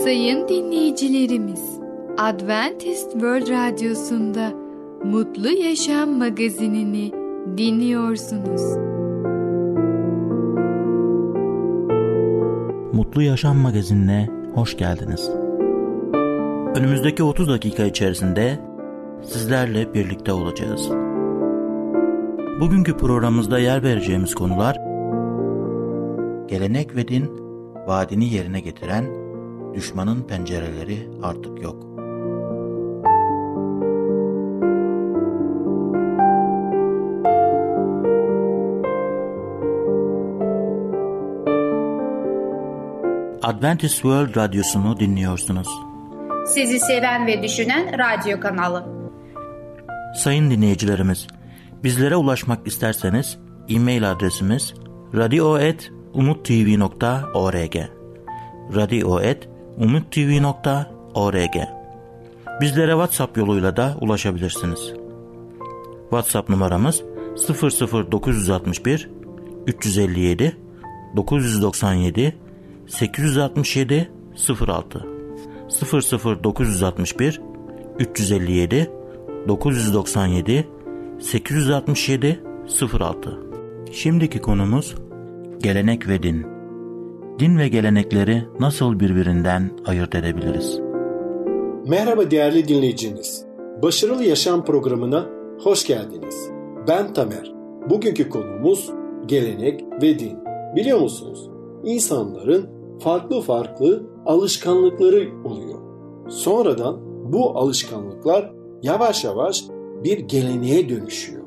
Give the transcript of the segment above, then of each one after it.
Sayın dinleyicilerimiz, Adventist World Radyosu'nda Mutlu Yaşam magazinini dinliyorsunuz. Mutlu Yaşam magazinine hoş geldiniz. Önümüzdeki 30 dakika içerisinde sizlerle birlikte olacağız. Bugünkü programımızda yer vereceğimiz konular gelenek ve din vaadini yerine getiren düşmanın pencereleri artık yok. Adventist World Radyosu'nu dinliyorsunuz. Sizi seven ve düşünen radyo kanalı. Sayın dinleyicilerimiz, bizlere ulaşmak isterseniz e-mail adresimiz radio.umutv.org radio.umutv.org Bizlere WhatsApp yoluyla da ulaşabilirsiniz. WhatsApp numaramız 00961 357 997 867 06 00961 357 997 867 06 Şimdiki konumuz gelenek ve din. Din ve gelenekleri nasıl birbirinden ayırt edebiliriz? Merhaba değerli dinleyiciniz. Başarılı Yaşam programına hoş geldiniz. Ben Tamer. Bugünkü konumuz gelenek ve din. Biliyor musunuz? İnsanların farklı farklı alışkanlıkları oluyor. Sonradan bu alışkanlıklar yavaş yavaş bir geleneğe dönüşüyor.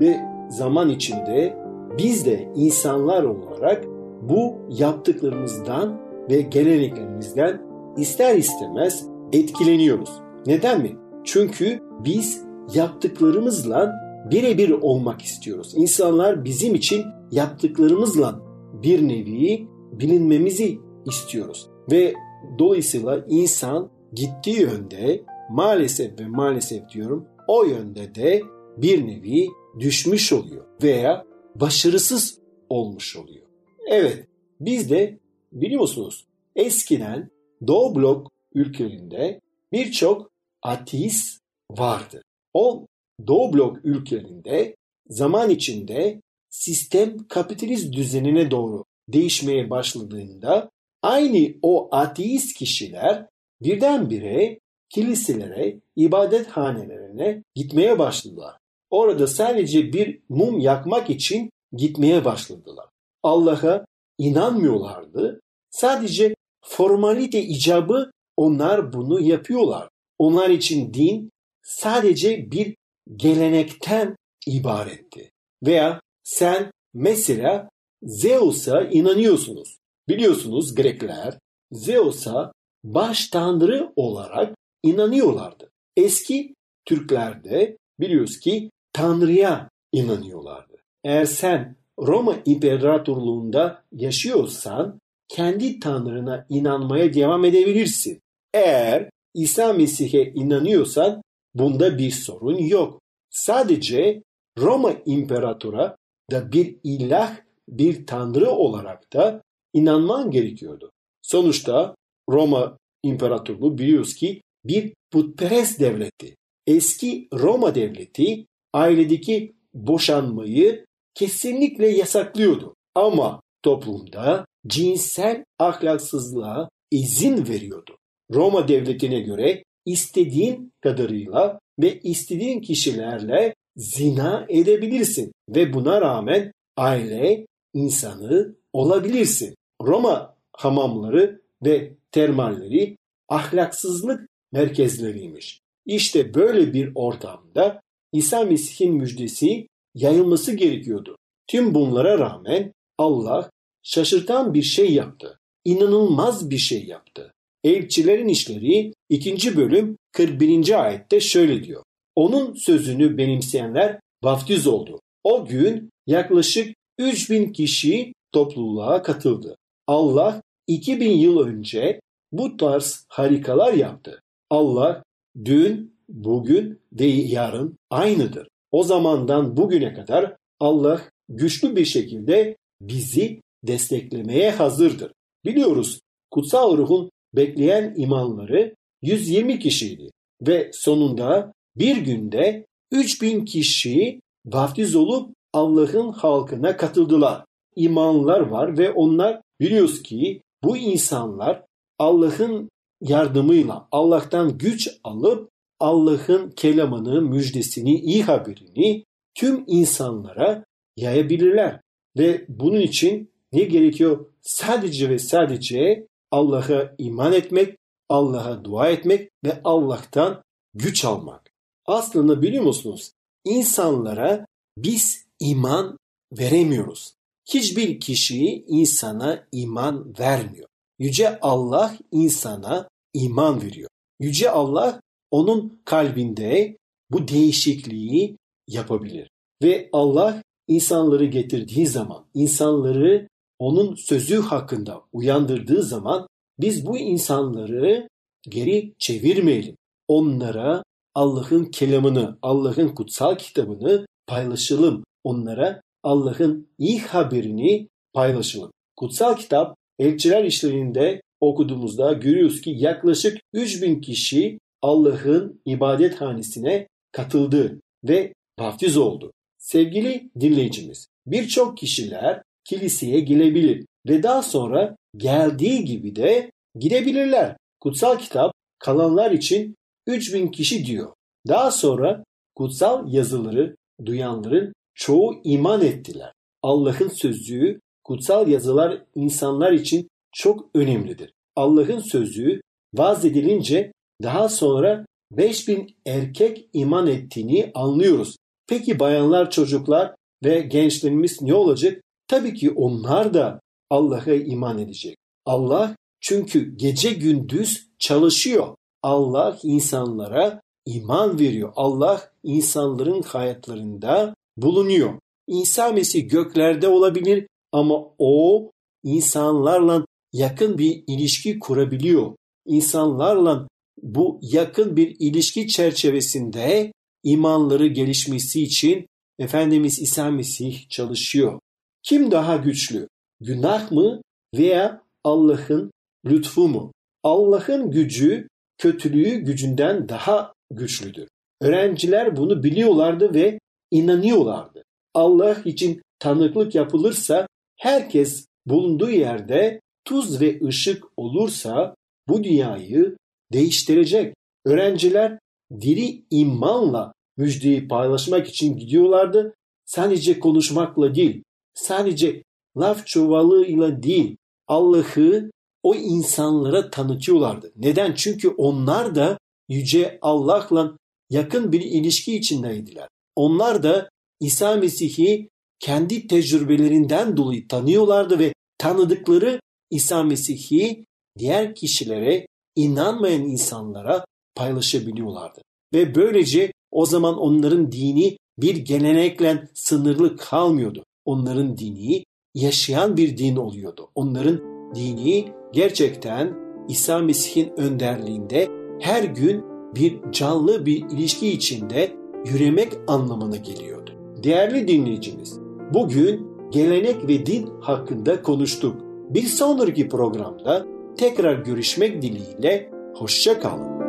Ve zaman içinde biz de insanlar olarak bu yaptıklarımızdan ve geleneklerimizden ister istemez etkileniyoruz. Neden mi? Çünkü biz yaptıklarımızla birebir olmak istiyoruz. İnsanlar bizim için yaptıklarımızla bir nevi bilinmemizi istiyoruz. Ve dolayısıyla insan gittiği yönde maalesef ve maalesef diyorum o yönde de bir nevi düşmüş oluyor veya başarısız olmuş oluyor. Evet biz de biliyorsunuz eskiden Doğu Blok ülkelerinde birçok ateist vardı. O Doğu Blok ülkelerinde zaman içinde sistem kapitalist düzenine doğru değişmeye başladığında aynı o ateist kişiler birdenbire kiliselere, ibadethanelerine gitmeye başladılar. Orada sadece bir mum yakmak için gitmeye başladılar. Allah'a inanmıyorlardı. Sadece formalite icabı onlar bunu yapıyorlar. Onlar için din sadece bir gelenekten ibaretti. Veya sen mesela Zeus'a inanıyorsunuz. Biliyorsunuz Grekler Zeus'a baş tanrı olarak inanıyorlardı. Eski Türklerde biliyoruz ki Tanrı'ya inanıyorlardı. Eğer sen Roma İmparatorluğunda yaşıyorsan kendi Tanrına inanmaya devam edebilirsin. Eğer İsa Mesih'e inanıyorsan bunda bir sorun yok. Sadece Roma İmparatora da bir ilah, bir tanrı olarak da inanman gerekiyordu. Sonuçta Roma İmparatorluğu biliyoruz ki bir putperest devletti. Eski Roma devleti ailedeki boşanmayı kesinlikle yasaklıyordu. Ama toplumda cinsel ahlaksızlığa izin veriyordu. Roma devletine göre istediğin kadarıyla ve istediğin kişilerle zina edebilirsin ve buna rağmen aile insanı olabilirsin. Roma hamamları ve termalleri ahlaksızlık merkezleriymiş. İşte böyle bir ortamda İsa Mesih'in müjdesi yayılması gerekiyordu. Tüm bunlara rağmen Allah şaşırtan bir şey yaptı. İnanılmaz bir şey yaptı. Elçilerin işleri 2. bölüm 41. ayette şöyle diyor. Onun sözünü benimseyenler vaftiz oldu. O gün yaklaşık 3000 kişi topluluğa katıldı. Allah 2000 yıl önce bu tarz harikalar yaptı. Allah dün, bugün ve yarın aynıdır. O zamandan bugüne kadar Allah güçlü bir şekilde bizi desteklemeye hazırdır. Biliyoruz kutsal ruhun bekleyen imanları 120 kişiydi ve sonunda bir günde 3000 kişi vaftiz olup Allah'ın halkına katıldılar. İmanlar var ve onlar biliyoruz ki bu insanlar Allah'ın yardımıyla Allah'tan güç alıp Allah'ın kelamını, müjdesini, iyi haberini tüm insanlara yayabilirler. Ve bunun için ne gerekiyor? Sadece ve sadece Allah'a iman etmek, Allah'a dua etmek ve Allah'tan güç almak. Aslında biliyor musunuz? İnsanlara biz iman veremiyoruz. Hiçbir kişi insana iman vermiyor. Yüce Allah insana iman veriyor. Yüce Allah onun kalbinde bu değişikliği yapabilir. Ve Allah insanları getirdiği zaman, insanları onun sözü hakkında uyandırdığı zaman biz bu insanları geri çevirmeyelim. Onlara Allah'ın kelamını, Allah'ın kutsal kitabını paylaşalım. Onlara Allah'ın iyi haberini paylaşalım. Kutsal kitap elçiler işlerinde okuduğumuzda görüyoruz ki yaklaşık 3000 kişi Allah'ın ibadethanesine katıldı ve vaftiz oldu. Sevgili dinleyicimiz, birçok kişiler kiliseye gelebilir ve daha sonra geldiği gibi de gidebilirler. Kutsal kitap kalanlar için 3000 kişi diyor. Daha sonra kutsal yazıları duyanların çoğu iman ettiler. Allah'ın sözü, kutsal yazılar insanlar için çok önemlidir. Allah'ın sözü vaz edilince daha sonra 5000 erkek iman ettiğini anlıyoruz. Peki bayanlar, çocuklar ve gençlerimiz ne olacak? Tabii ki onlar da Allah'a iman edecek. Allah çünkü gece gündüz çalışıyor. Allah insanlara iman veriyor. Allah insanların hayatlarında bulunuyor. İsa Mesih göklerde olabilir ama o insanlarla yakın bir ilişki kurabiliyor. İnsanlarla bu yakın bir ilişki çerçevesinde imanları gelişmesi için Efendimiz İsa Mesih çalışıyor. Kim daha güçlü? Günah mı veya Allah'ın lütfu mu? Allah'ın gücü kötülüğü gücünden daha güçlüdür. Öğrenciler bunu biliyorlardı ve inanıyorlardı. Allah için tanıklık yapılırsa herkes bulunduğu yerde tuz ve ışık olursa bu dünyayı değiştirecek. Öğrenciler diri imanla müjdeyi paylaşmak için gidiyorlardı. Sadece konuşmakla değil, sadece laf çuvalıyla değil, Allah'ı o insanlara tanıtıyorlardı. Neden? Çünkü onlar da Yüce Allah'la yakın bir ilişki içindeydiler. Onlar da İsa Mesih'i kendi tecrübelerinden dolayı tanıyorlardı ve tanıdıkları İsa Mesih'i diğer kişilere, inanmayan insanlara paylaşabiliyorlardı. Ve böylece o zaman onların dini bir gelenekle sınırlı kalmıyordu. Onların dini yaşayan bir din oluyordu. Onların dini gerçekten İsa Mesih'in önderliğinde her gün bir canlı bir ilişki içinde yürümek anlamına geliyordu. Değerli dinleyicimiz, bugün gelenek ve din hakkında konuştuk. Bir sonraki programda tekrar görüşmek dileğiyle hoşça kalın.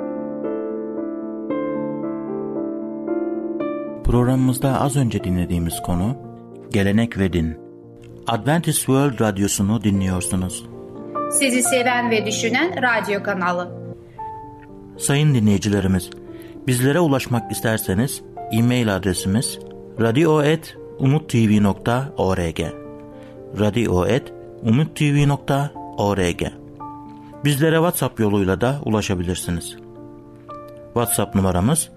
Programımızda az önce dinlediğimiz konu gelenek ve din. Adventist World Radyosu'nu dinliyorsunuz. Sizi seven ve düşünen radyo kanalı. Sayın dinleyicilerimiz, bizlere ulaşmak isterseniz e-mail adresimiz radio.umutv.org radio.umutv.org Bizlere WhatsApp yoluyla da ulaşabilirsiniz. WhatsApp numaramız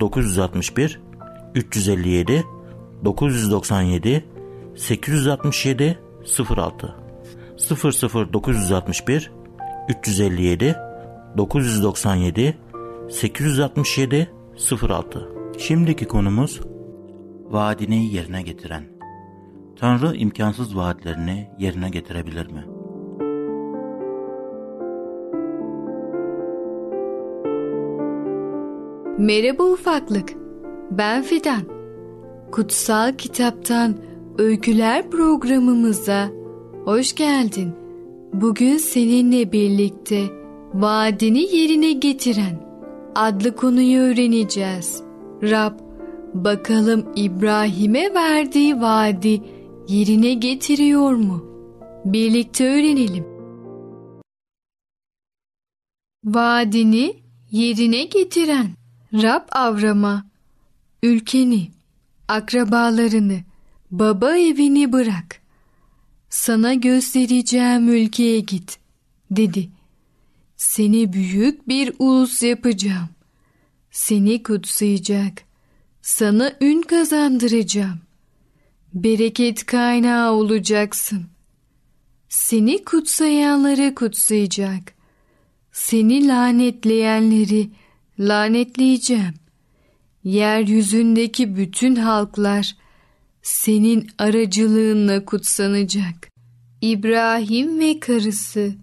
00961 357 997 867 06 00961 357 997 867 06 Şimdiki konumuz vaadini yerine getiren. Tanrı imkansız vaatlerini yerine getirebilir mi? Merhaba ufaklık. Ben Fidan. Kutsal Kitaptan Öyküler programımıza hoş geldin. bugün seninle birlikte vaadini yerine getiren adlı konuyu öğreneceğiz. Rab bakalım İbrahim'e verdiği vaadi yerine getiriyor mu? Birlikte öğrenelim. Vaadini yerine getiren Rab Avram'a ülkeni, akrabalarını, baba evini bırak. Sana göstereceğim ülkeye git, dedi. Seni büyük bir ulus yapacağım. Seni kutsayacak. Sana ün kazandıracağım. Bereket kaynağı olacaksın. Seni kutsayanları kutsayacak. Seni lanetleyenleri lanetleyeceğim. Yeryüzündeki bütün halklar senin aracılığınla kutsanacak. İbrahim ve karısı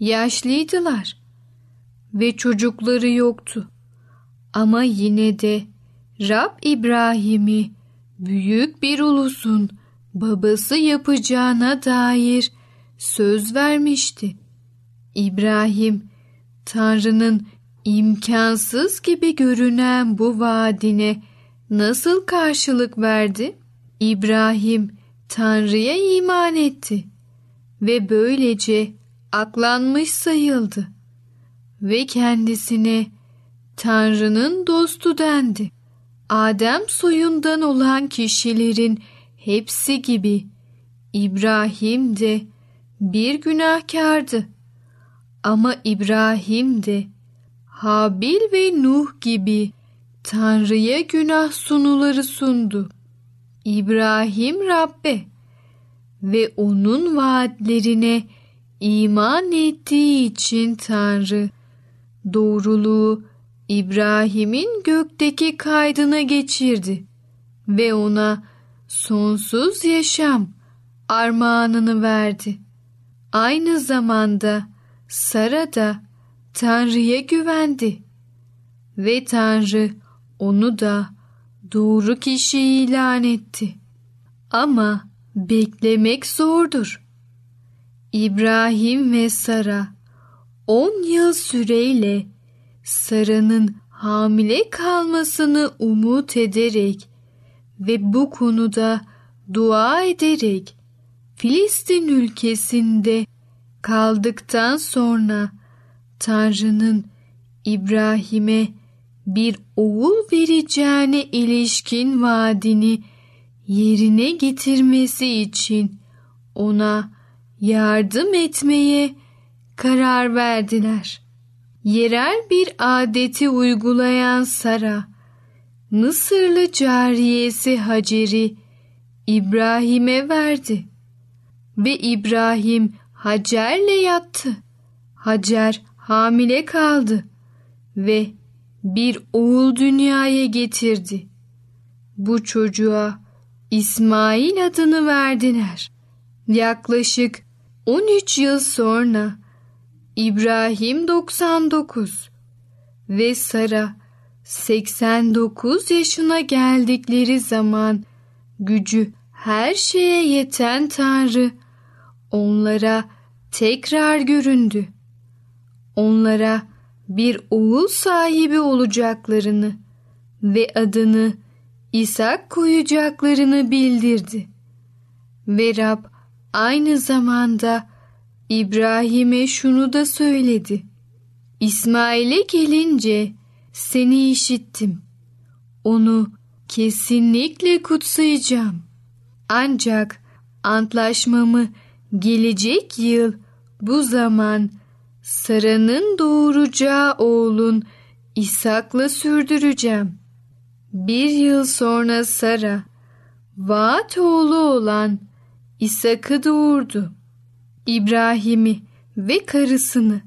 yaşlıydılar ve çocukları yoktu. Ama yine de Rab İbrahim'i büyük bir ulusun babası yapacağına dair söz vermişti. İbrahim Tanrı'nın imkansız gibi görünen bu vaadine nasıl karşılık verdi? İbrahim Tanrı'ya iman etti ve böylece aklanmış sayıldı ve kendisine Tanrı'nın dostu dendi. Adem soyundan olan kişilerin hepsi gibi İbrahim de bir günahkardı. Ama İbrahim de Habil ve Nuh gibi Tanrı'ya günah sunuları sundu. İbrahim Rabbe ve onun vaatlerine iman ettiği için Tanrı doğruluğu İbrahim'in gökteki kaydına geçirdi ve ona sonsuz yaşam armağanını verdi. Aynı zamanda Sara da Tanrı'ya güvendi ve Tanrı onu da doğru kişi ilan etti. Ama beklemek zordur. İbrahim ve Sara on yıl süreyle Sara'nın hamile kalmasını umut ederek ve bu konuda dua ederek Filistin ülkesinde kaldıktan sonra Tanrı'nın İbrahim'e bir oğul vereceğine ilişkin vaadini yerine getirmesi için ona yardım etmeye karar verdiler. Yerel bir adeti uygulayan Sara, Mısırlı cariyesi Hacer'i İbrahim'e verdi ve İbrahim Hacer'le yattı. Hacer hamile kaldı ve bir oğul dünyaya getirdi. Bu çocuğa İsmail adını verdiler. Yaklaşık 13 yıl sonra İbrahim 99 ve Sara 89 yaşına geldikleri zaman gücü her şeye yeten Tanrı onlara tekrar göründü. Onlara bir oğul sahibi olacaklarını ve adını İshak koyacaklarını bildirdi. Ve Rab aynı zamanda İbrahim'e şunu da söyledi. İsmail'e gelince seni işittim. Onu kesinlikle kutsayacağım. Ancak antlaşmamı gelecek yıl bu zaman Sara'nın doğuracağı oğlun İshak'la sürdüreceğim. Bir yıl sonra Sara, vaat oğlu olan İshak'ı doğurdu. İbrahim'i ve karısını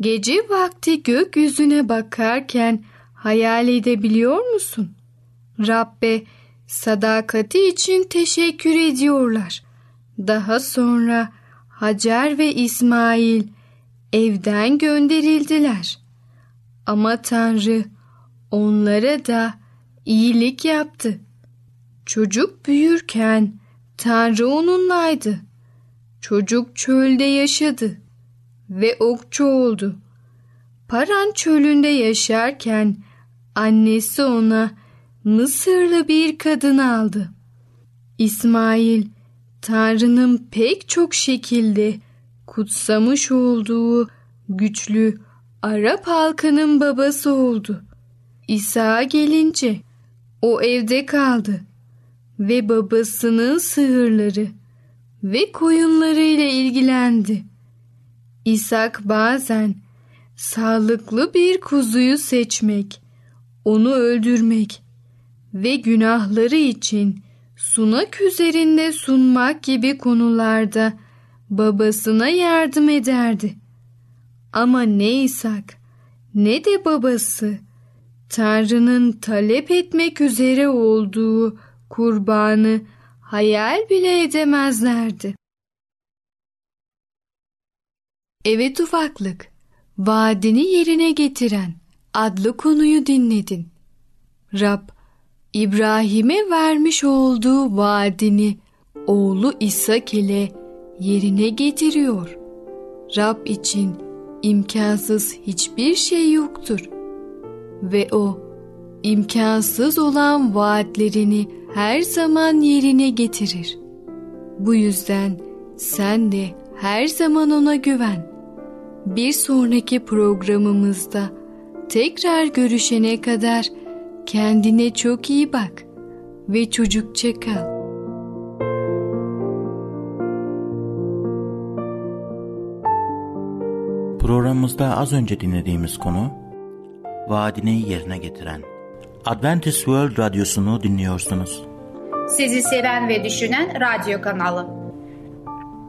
gece vakti gökyüzüne bakarken hayal edebiliyor musun? Rabbe sadakati için teşekkür ediyorlar. Daha sonra Hacer ve İsmail evden gönderildiler. Ama Tanrı onlara da iyilik yaptı. Çocuk büyürken Tanrı onunlaydı. Çocuk çölde yaşadı ve okçu oldu. Paran çölünde yaşarken annesi ona Mısırlı bir kadın aldı. İsmail Tanrı'nın pek çok şekilde kutsamış olduğu güçlü Arap halkının babası oldu. İsa gelince o evde kaldı ve babasının sığırları ve koyunlarıyla ilgilendi. İshak bazen sağlıklı bir kuzuyu seçmek, onu öldürmek ve günahları için sunak üzerinde sunmak gibi konularda babasına yardım ederdi. Ama ne İshak ne de babası Tanrı'nın talep etmek üzere olduğu kurbanı hayal bile edemezlerdi. Evet ufaklık, vaadini yerine getiren adlı konuyu dinledin. Rab, İbrahim'e vermiş olduğu vaadini oğlu İshak ile yerine getiriyor. Rab için imkansız hiçbir şey yoktur. Ve o imkansız olan vaatlerini her zaman yerine getirir. Bu yüzden sen de her zaman ona güven. Bir sonraki programımızda tekrar görüşene kadar kendine çok iyi bak ve çocukça kal. Programımızda az önce dinlediğimiz konu vaadini yerine getiren Adventist World Radyosu'nu dinliyorsunuz. Sizi seven ve düşünen radyo kanalı.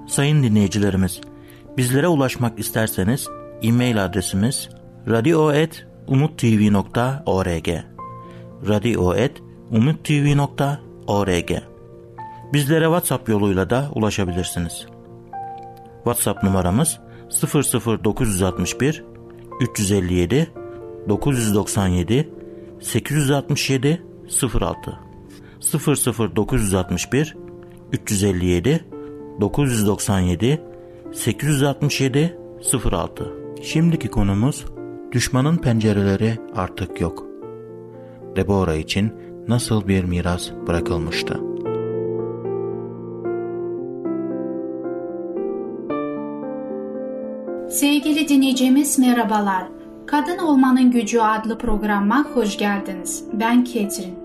Sayın dinleyicilerimiz, bizlere ulaşmak isterseniz e-mail adresimiz radio.umutv.org radio.umutv.org Bizlere WhatsApp yoluyla da ulaşabilirsiniz. WhatsApp numaramız 00961 357 997 867 06 00961 357 997 867 06 Şimdiki konumuz düşmanın pencereleri artık yok. Deborah için nasıl bir miras bırakılmıştı? Sevgili dinleyicimiz merhabalar. Kadın Olmanın Gücü adlı programa hoş geldiniz. Ben Ketrin.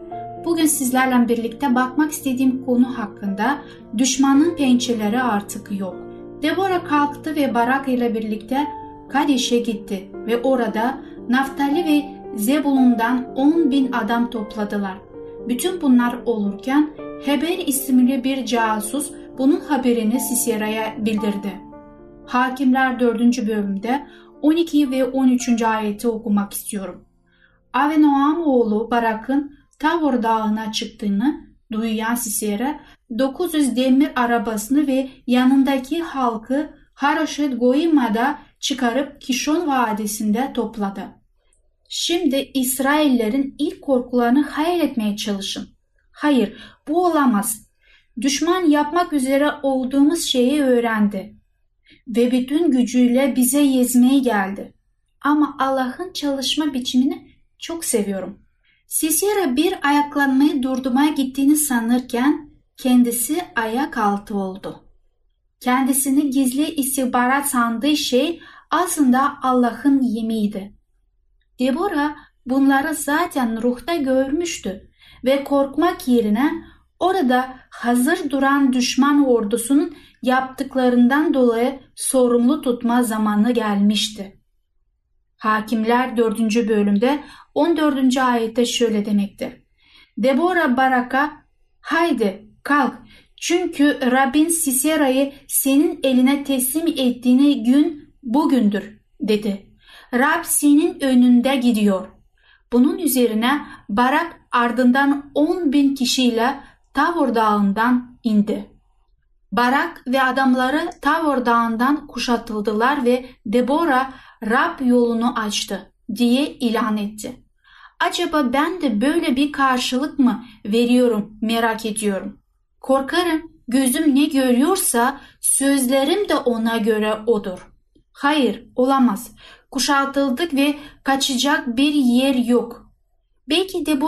Bugün sizlerle birlikte bakmak istediğim konu hakkında düşmanın pençeleri artık yok. Deborah kalktı ve Barak ile birlikte Kadiş'e gitti ve orada Naftali ve Zebulun'dan 10 bin adam topladılar. Bütün bunlar olurken Heber isimli bir casus bunun haberini Sisera'ya bildirdi. Hakimler 4. bölümde 12 ve 13. ayeti okumak istiyorum. Avenoam oğlu Barak'ın Tavor dağına çıktığını duyan Sisera 900 demir arabasını ve yanındaki halkı Haroşet Goima'da çıkarıp Kişon Vadisi'nde topladı. Şimdi İsraillerin ilk korkularını hayal etmeye çalışın. Hayır, bu olamaz. Düşman yapmak üzere olduğumuz şeyi öğrendi ve bütün gücüyle bize yezmeye geldi. Ama Allah'ın çalışma biçimini çok seviyorum. Sisera bir ayaklanmayı durdurmaya gittiğini sanırken kendisi ayak altı oldu. Kendisini gizli istihbarat sandığı şey aslında Allah'ın yemiydi. Deborah bunları zaten ruhta görmüştü ve korkmak yerine orada hazır duran düşman ordusunun yaptıklarından dolayı sorumlu tutma zamanı gelmişti. Hakimler 4. bölümde 14. ayette şöyle demekti. Deborah Barak'a haydi kalk çünkü Rabbin Sisera'yı senin eline teslim ettiğini gün bugündür dedi. Rab senin önünde gidiyor. Bunun üzerine Barak ardından 10 bin kişiyle Tavor dağından indi. Barak ve adamları Tavor dağından kuşatıldılar ve Deborah Rab yolunu açtı diye ilan etti. Acaba ben de böyle bir karşılık mı veriyorum merak ediyorum. Korkarım Gözüm ne görüyorsa sözlerim de ona göre odur. Hayır, olamaz. Kuşatıldık ve kaçacak bir yer yok. Belki de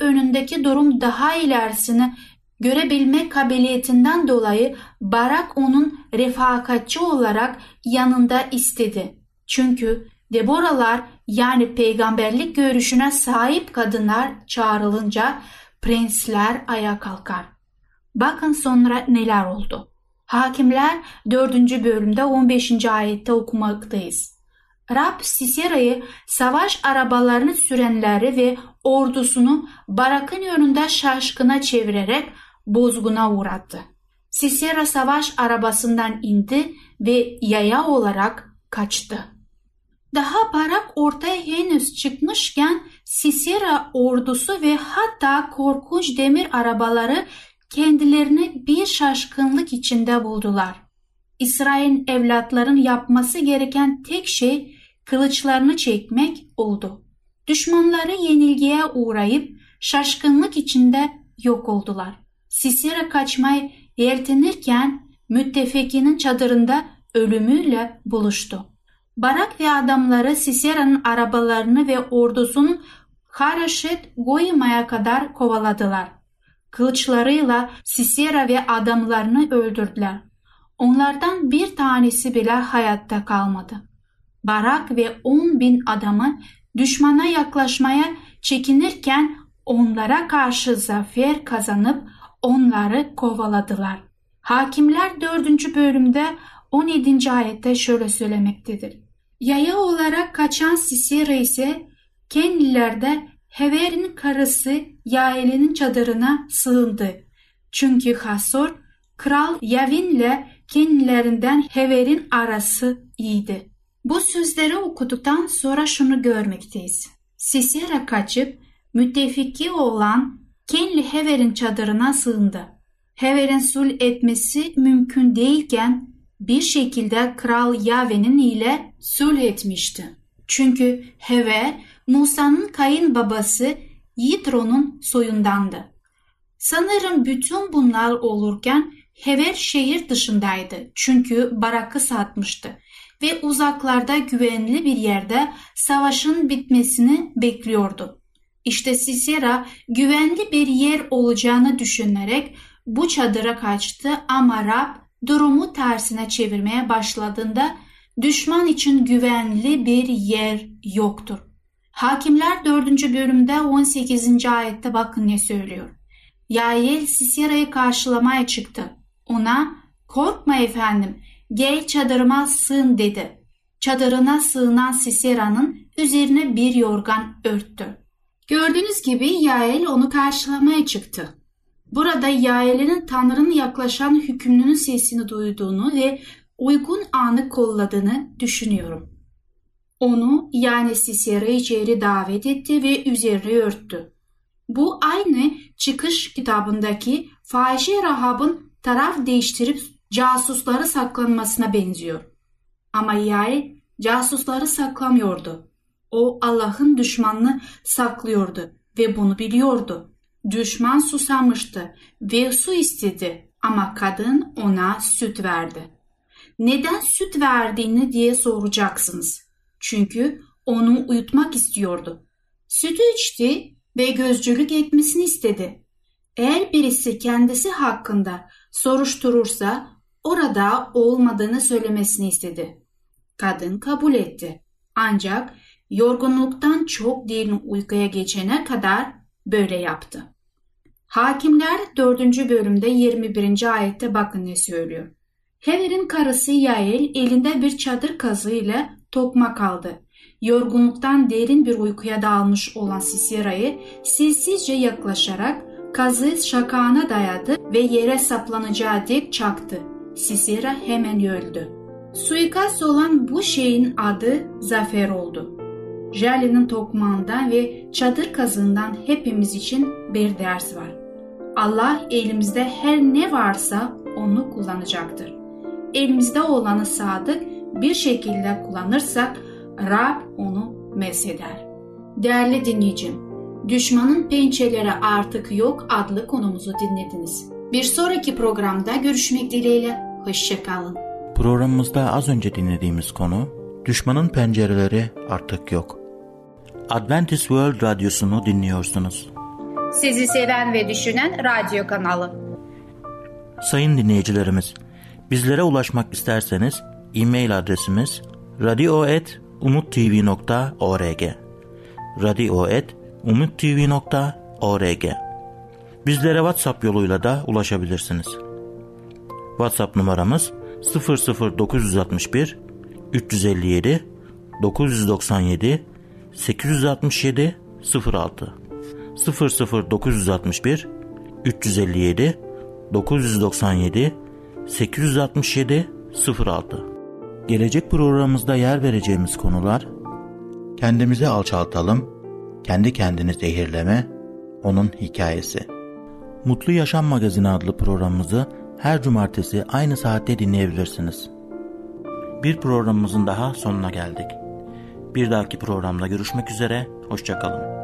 önündeki durum daha ilerisini görebilme kabiliyetinden dolayı Barak onun refakatçi olarak yanında istedi. Çünkü Deborahlar yani peygamberlik görüşüne sahip kadınlar çağrılınca prensler ayağa kalkar. Bakın sonra neler oldu. Hakimler 4. bölümde 15. ayette okumaktayız. Rab Sisera'yı savaş arabalarını sürenleri ve ordusunu Barak'ın önünde şaşkına çevirerek bozguna uğrattı. Sisera savaş arabasından indi ve yaya olarak kaçtı. Daha Barak ortaya henüz çıkmışken Sisera ordusu ve hatta korkunç demir arabaları kendilerini bir şaşkınlık içinde buldular. İsrail evlatların yapması gereken tek şey kılıçlarını çekmek oldu. Düşmanları yenilgiye uğrayıp şaşkınlık içinde yok oldular. Sisera kaçmayı yeltenirken müttefekinin çadırında ölümüyle buluştu. Barak ve adamları Sisera'nın arabalarını ve ordusunun Haraşet Goyima'ya kadar kovaladılar. Kılıçlarıyla Sisera ve adamlarını öldürdüler. Onlardan bir tanesi bile hayatta kalmadı. Barak ve on bin adamı düşmana yaklaşmaya çekinirken onlara karşı zafer kazanıp onları kovaladılar. Hakimler 4. bölümde 17. ayette şöyle söylemektedir. Yaya olarak kaçan Sisera ise kendilerde Hever'in karısı Yael'in çadırına sığındı. Çünkü Hasor, Kral Yavin'le kendilerinden Hever'in arası iyiydi. Bu sözleri okuduktan sonra şunu görmekteyiz. Sisera kaçıp müttefiki olan Kenli Hever'in çadırına sığındı. Hever'in sul etmesi mümkün değilken bir şekilde Kral Yave'nin ile sulh etmişti. Çünkü Heve Musa'nın kayınbabası Yitro'nun soyundandı. Sanırım bütün bunlar olurken Hever şehir dışındaydı çünkü barakı satmıştı ve uzaklarda güvenli bir yerde savaşın bitmesini bekliyordu. İşte Sisera güvenli bir yer olacağını düşünerek bu çadıra kaçtı ama Rab durumu tersine çevirmeye başladığında düşman için güvenli bir yer yoktur. Hakimler 4. bölümde 18. ayette bakın ne söylüyor. Yael Sisera'yı karşılamaya çıktı. Ona korkma efendim gel çadırıma sığın dedi. Çadırına sığınan Sisera'nın üzerine bir yorgan örttü. Gördüğünüz gibi Yael onu karşılamaya çıktı. Burada Yael'in Tanrı'nın yaklaşan hükümlünün sesini duyduğunu ve uygun anı kolladığını düşünüyorum. Onu yani Sisera'yı içeri davet etti ve üzerine örttü. Bu aynı çıkış kitabındaki fahişe Rahab'ın taraf değiştirip casusları saklanmasına benziyor. Ama Yael casusları saklamıyordu. O Allah'ın düşmanını saklıyordu ve bunu biliyordu. Düşman susamıştı ve su istedi ama kadın ona süt verdi. Neden süt verdiğini diye soracaksınız. Çünkü onu uyutmak istiyordu. Sütü içti ve gözcülük etmesini istedi. Eğer birisi kendisi hakkında soruşturursa orada olmadığını söylemesini istedi. Kadın kabul etti. Ancak yorgunluktan çok derin uykuya geçene kadar böyle yaptı. Hakimler 4. bölümde 21. ayette bakın ne söylüyor. Hever'in karısı Yael elinde bir çadır kazı ile tokmak aldı. Yorgunluktan derin bir uykuya dalmış olan Sisera'yı sessizce yaklaşarak kazı şakağına dayadı ve yere saplanacağı dek çaktı. Sisera hemen öldü. Suikast olan bu şeyin adı zafer oldu. Jali'nin tokmağından ve çadır kazığından hepimiz için bir ders var. Allah elimizde her ne varsa onu kullanacaktır. Elimizde olanı sadık bir şekilde kullanırsak Rab onu mesheder. Değerli dinleyicim, Düşmanın Pençeleri Artık Yok adlı konumuzu dinlediniz. Bir sonraki programda görüşmek dileğiyle. Hoşçakalın. Programımızda az önce dinlediğimiz konu Düşmanın pencereleri artık yok. Adventist World Radyosu'nu dinliyorsunuz. Sizi seven ve düşünen radyo kanalı. Sayın dinleyicilerimiz, bizlere ulaşmak isterseniz e-mail adresimiz radio.umutv.org radio.umutv.org Bizlere WhatsApp yoluyla da ulaşabilirsiniz. WhatsApp numaramız 00961 357 997 867 06 00961 357 997 867 06 Gelecek programımızda yer vereceğimiz konular Kendimizi alçaltalım, kendi kendini zehirleme, onun hikayesi. Mutlu Yaşam Magazini adlı programımızı her cumartesi aynı saatte dinleyebilirsiniz. Bir programımızın daha sonuna geldik. Bir dahaki programda görüşmek üzere, hoşçakalın.